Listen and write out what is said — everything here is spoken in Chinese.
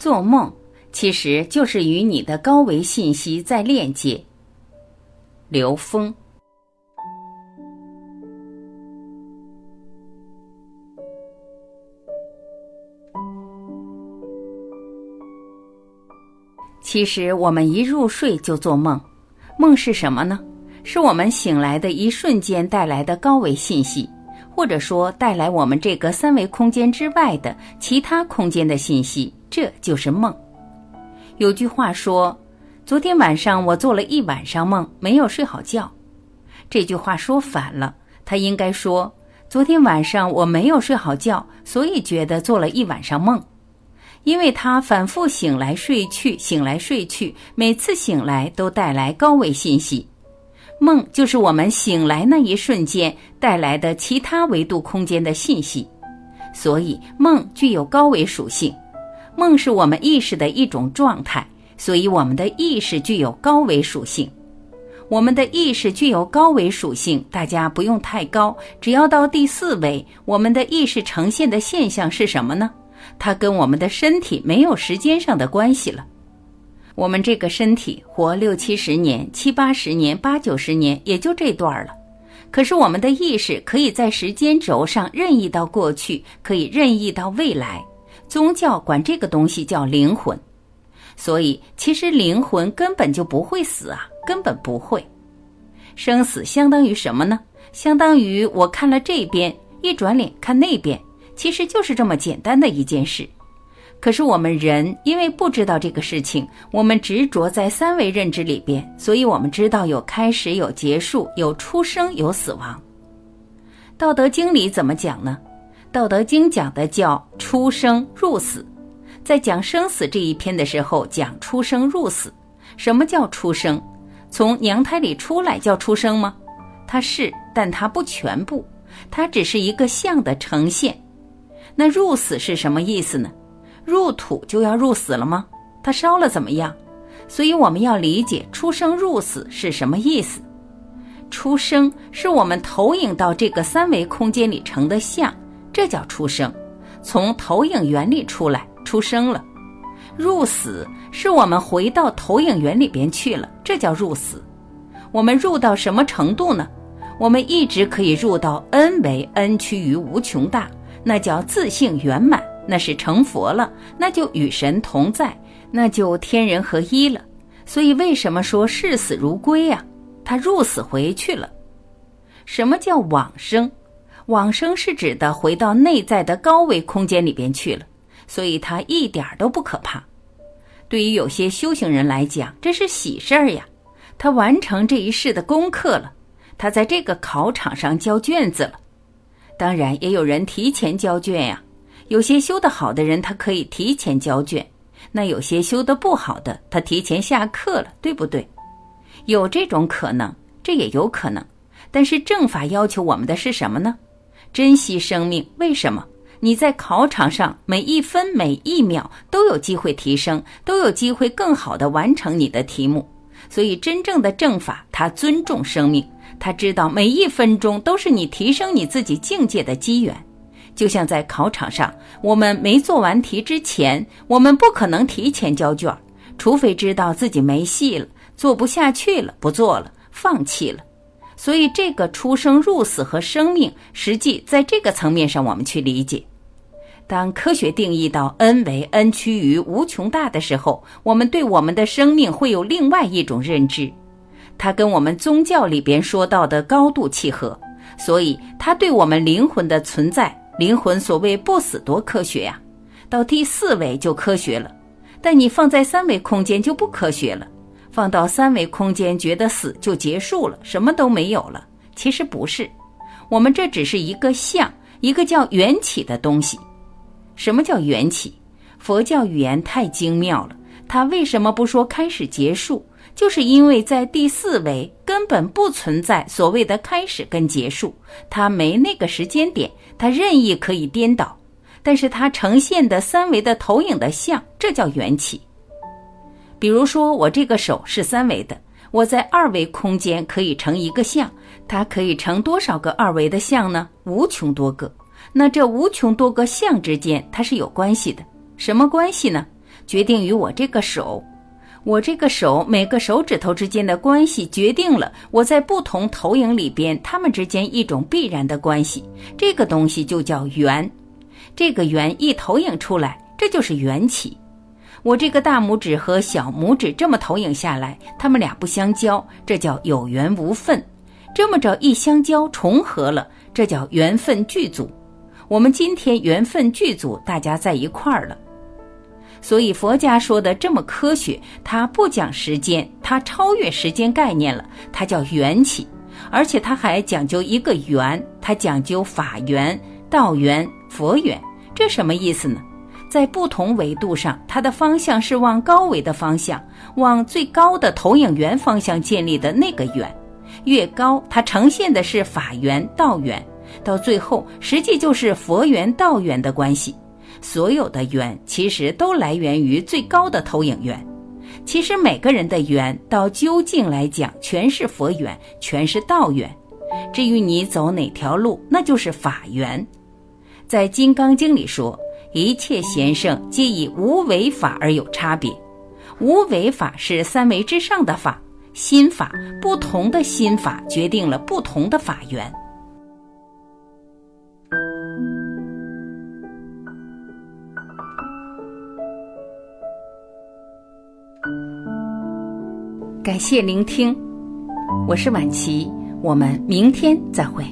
做梦其实就是与你的高维信息在链接。刘峰。其实我们一入睡就做梦，梦是什么呢？是我们醒来的一瞬间带来的高维信息，或者说带来我们这个三维空间之外的其他空间的信息，这就是梦。有句话说：“昨天晚上我做了一晚上梦，没有睡好觉。”这句话说反了，他应该说：“昨天晚上我没有睡好觉，所以觉得做了一晚上梦。”因为他反复醒来睡去，醒来睡去，每次醒来都带来高维信息。梦就是我们醒来那一瞬间带来的其他维度空间的信息，所以梦具有高维属性。梦是我们意识的一种状态，所以我们的意识具有高维属性。我们的意识具有高维属性，大家不用太高，只要到第四维，我们的意识呈现的现象是什么呢？它跟我们的身体没有时间上的关系了。我们这个身体活六七十年、七八十年、八九十年，也就这段儿了。可是我们的意识可以在时间轴上任意到过去，可以任意到未来。宗教管这个东西叫灵魂，所以其实灵魂根本就不会死啊，根本不会。生死相当于什么呢？相当于我看了这边，一转脸看那边，其实就是这么简单的一件事。可是我们人因为不知道这个事情，我们执着在三维认知里边，所以我们知道有开始、有结束、有出生、有死亡。道德经里怎么讲呢？道德经讲的叫出生入死，在讲生死这一篇的时候讲出生入死。什么叫出生？从娘胎里出来叫出生吗？它是，但它不全部，它只是一个相的呈现。那入死是什么意思呢？入土就要入死了吗？它烧了怎么样？所以我们要理解出生入死是什么意思。出生是我们投影到这个三维空间里成的像，这叫出生，从投影源里出来，出生了。入死是我们回到投影源里边去了，这叫入死。我们入到什么程度呢？我们一直可以入到 n 为 n 趋于无穷大，那叫自性圆满。那是成佛了，那就与神同在，那就天人合一了。所以为什么说视死如归呀？他入死回去了。什么叫往生？往生是指的回到内在的高维空间里边去了，所以他一点都不可怕。对于有些修行人来讲，这是喜事儿呀。他完成这一世的功课了，他在这个考场上交卷子了。当然，也有人提前交卷呀。有些修得好的人，他可以提前交卷；那有些修得不好的，他提前下课了，对不对？有这种可能，这也有可能。但是正法要求我们的是什么呢？珍惜生命。为什么？你在考场上每一分每一秒都有机会提升，都有机会更好的完成你的题目。所以，真正的正法，他尊重生命，他知道每一分钟都是你提升你自己境界的机缘。就像在考场上，我们没做完题之前，我们不可能提前交卷，除非知道自己没戏了，做不下去了，不做了，放弃了。所以，这个出生入死和生命，实际在这个层面上，我们去理解。当科学定义到 n 为 n 趋于无穷大的时候，我们对我们的生命会有另外一种认知，它跟我们宗教里边说到的高度契合，所以它对我们灵魂的存在。灵魂所谓不死多科学呀，到第四维就科学了，但你放在三维空间就不科学了。放到三维空间觉得死就结束了，什么都没有了。其实不是，我们这只是一个相，一个叫缘起的东西。什么叫缘起？佛教语言太精妙了，它为什么不说开始结束？就是因为在第四维根本不存在所谓的开始跟结束，它没那个时间点，它任意可以颠倒，但是它呈现的三维的投影的像，这叫缘起。比如说我这个手是三维的，我在二维空间可以成一个像，它可以成多少个二维的像呢？无穷多个。那这无穷多个像之间，它是有关系的，什么关系呢？决定于我这个手。我这个手每个手指头之间的关系，决定了我在不同投影里边它们之间一种必然的关系。这个东西就叫缘。这个缘一投影出来，这就是缘起。我这个大拇指和小拇指这么投影下来，它们俩不相交，这叫有缘无分。这么着一相交重合了，这叫缘分具足。我们今天缘分具足，大家在一块儿了。所以佛家说的这么科学，它不讲时间，它超越时间概念了，它叫缘起，而且它还讲究一个缘，它讲究法缘、道缘、佛缘。这什么意思呢？在不同维度上，它的方向是往高维的方向，往最高的投影源方向建立的那个缘。越高，它呈现的是法缘、道缘，到最后实际就是佛缘、道缘的关系。所有的缘其实都来源于最高的投影源。其实每个人的缘，到究竟来讲，全是佛缘，全是道缘。至于你走哪条路，那就是法缘。在《金刚经》里说，一切贤圣皆以无为法而有差别。无为法是三维之上的法，心法不同的心法决定了不同的法缘。感谢聆听，我是晚琪，我们明天再会。